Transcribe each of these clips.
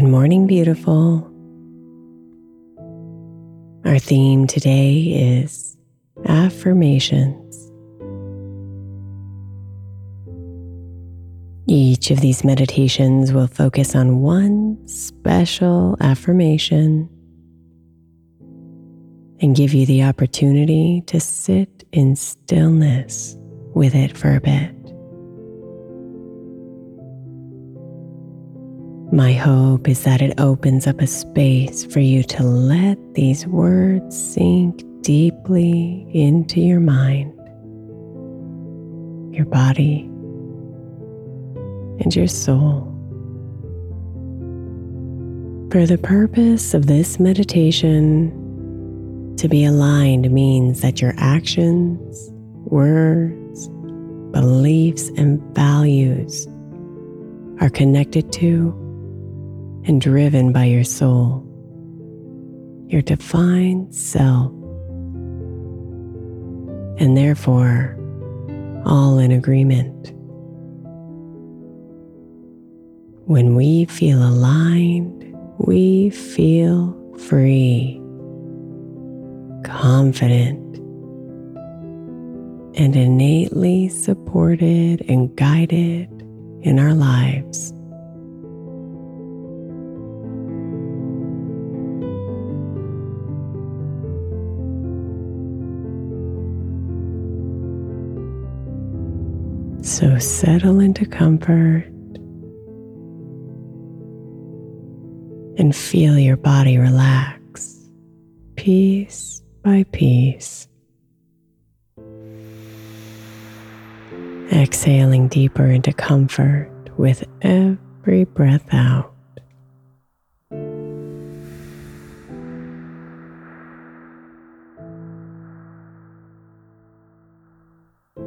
Good morning, beautiful. Our theme today is affirmations. Each of these meditations will focus on one special affirmation and give you the opportunity to sit in stillness with it for a bit. My hope is that it opens up a space for you to let these words sink deeply into your mind, your body, and your soul. For the purpose of this meditation, to be aligned means that your actions, words, beliefs, and values are connected to and driven by your soul, your defined self, and therefore all in agreement. When we feel aligned, we feel free, confident, and innately supported and guided in our lives. So settle into comfort and feel your body relax piece by piece. Exhaling deeper into comfort with every breath out.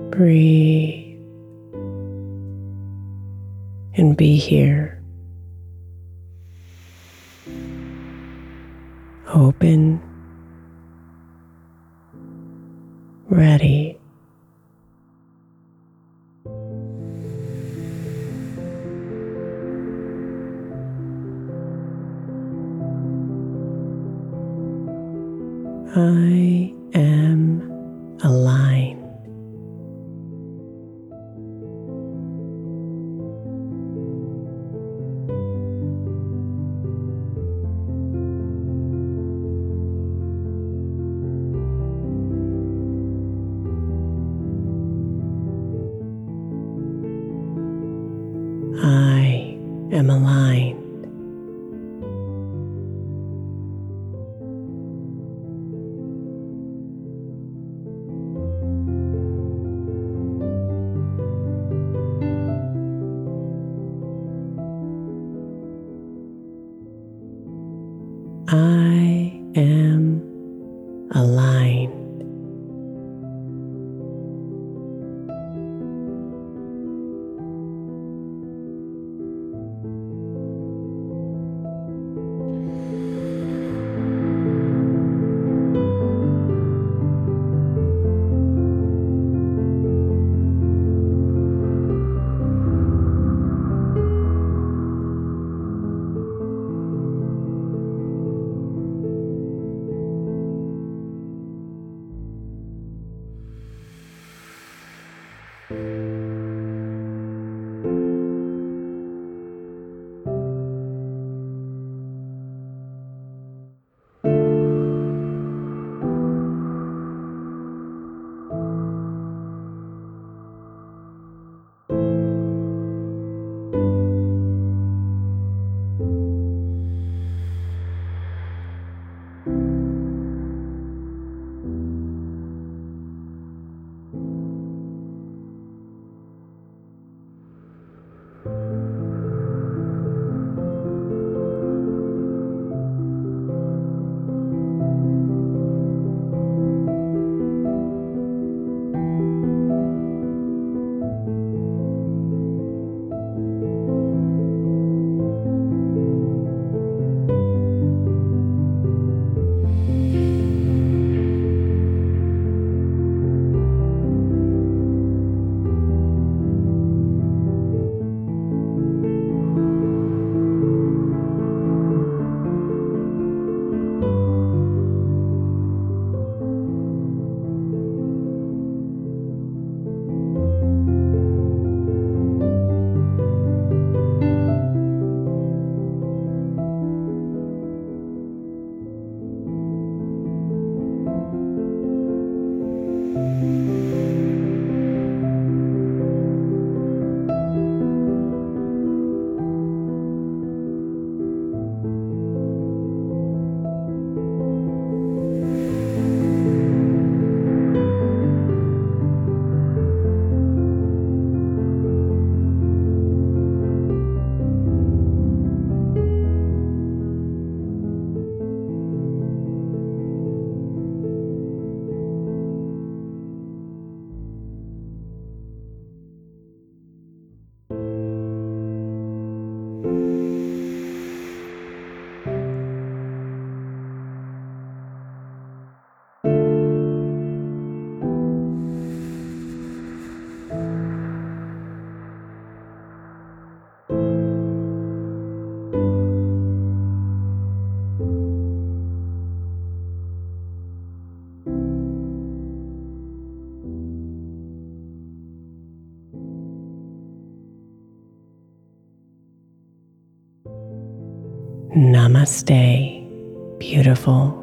Breathe and be here. Open, ready. I am aligned. I am aligned. Namaste, beautiful.